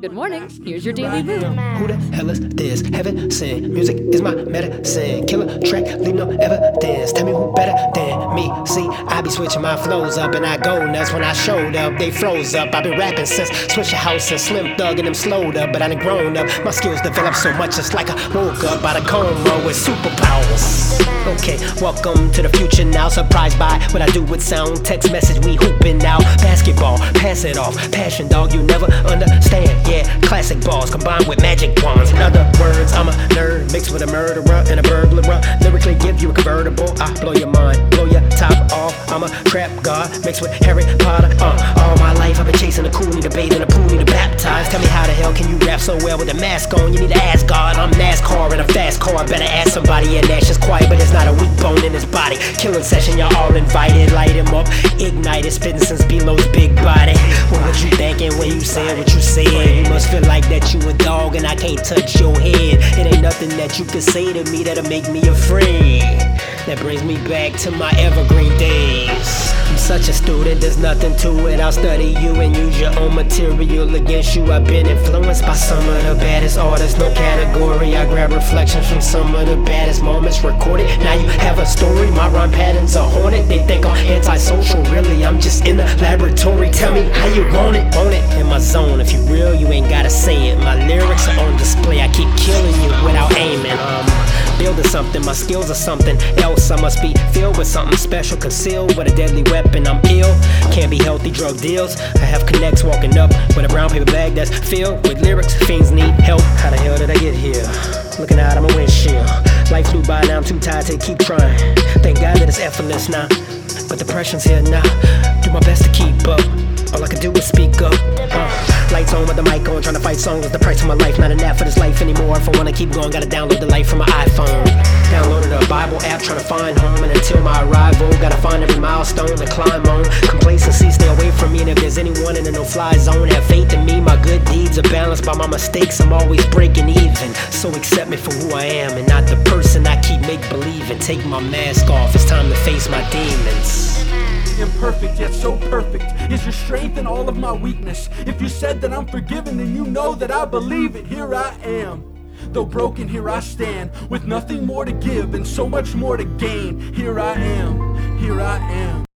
Good morning. Here's your daily move. Who the hell is this? Heaven sent. Music is my medicine. Killer track, leave no evidence. Tell me who better than me. See, I be switching my flows up and I go nuts when I showed up. They froze up. i been rapping since Swishahouse and Slim Thug and them slowed up, but I done grown up. My skills developed so much it's like I woke up out of coma with superpowers. Okay, welcome to the future now. Surprised by what I do with sound. Text message, we hooping now. Basketball, pass it off. Passion, dog, you never understand. Classic balls combined with magic wands. In other words, I'm a nerd mixed with a murderer and a burglar. Lyrically, give you a convertible. I blow your mind, blow your top off. I'm a crap god mixed with Harry Potter. Uh, all my life I've been chasing a debating a bathe in a pool, need to baptize. Tell me how the hell can you rap so well with a mask on? You need to ask God. I'm NASCAR in a fast car. I Better ask somebody, and that's just quiet, but there's not a weak bone in his body. Killing session, y'all all invited. Light him up, ignite it, spitting since Belo's big body. What you thinking when you said what you said? You must feel like that you a dog and I can't touch your head. It ain't nothing that you can say to me that'll make me a friend. That brings me back to my evergreen days. I'm such a student, there's nothing to it. I'll study you and use your own material against you. I've been influenced by some of the baddest artists, no category. I grab reflections from some of the baddest moments recorded. Now you have a story, my rhyme patterns are haunted. They think I'm antisocial, really. I'm just in the laboratory. Tell me how you want it, own it in my zone. If you real, gotta say it. My lyrics are on display. I keep killing you without aiming. Um, building something, my skills are something else. I must be filled with something special, concealed with a deadly weapon. I'm ill, can't be healthy drug deals. I have connects walking up with a brown paper bag that's filled with lyrics. Fiends need help. How the hell did I get here? Looking out of my windshield. Life flew by, now I'm too tired to keep trying. Thank God that it's effortless now. But the pressure's here now. Do my best to keep up. All I can do is speak up. Uh, lights on with the mic on, trying to fight songs. With the price of my life, not enough for this life anymore. If I wanna keep going, gotta download the life from my iPhone. Downloaded a Bible app, trying to find home. And until my arrival, gotta find every milestone to climb on. Complacency, stay away from me. And if there's anyone in the no fly zone, have faith in me. My good deeds are balanced by my mistakes. I'm always breaking even. So accept me for who I am and not the person I keep make believing. Take my mask off, it's time to face my demons imperfect yet so perfect is your strength in all of my weakness. If you said that I'm forgiven, then you know that I believe it. Here I am. Though broken, here I stand with nothing more to give and so much more to gain. Here I am. Here I am.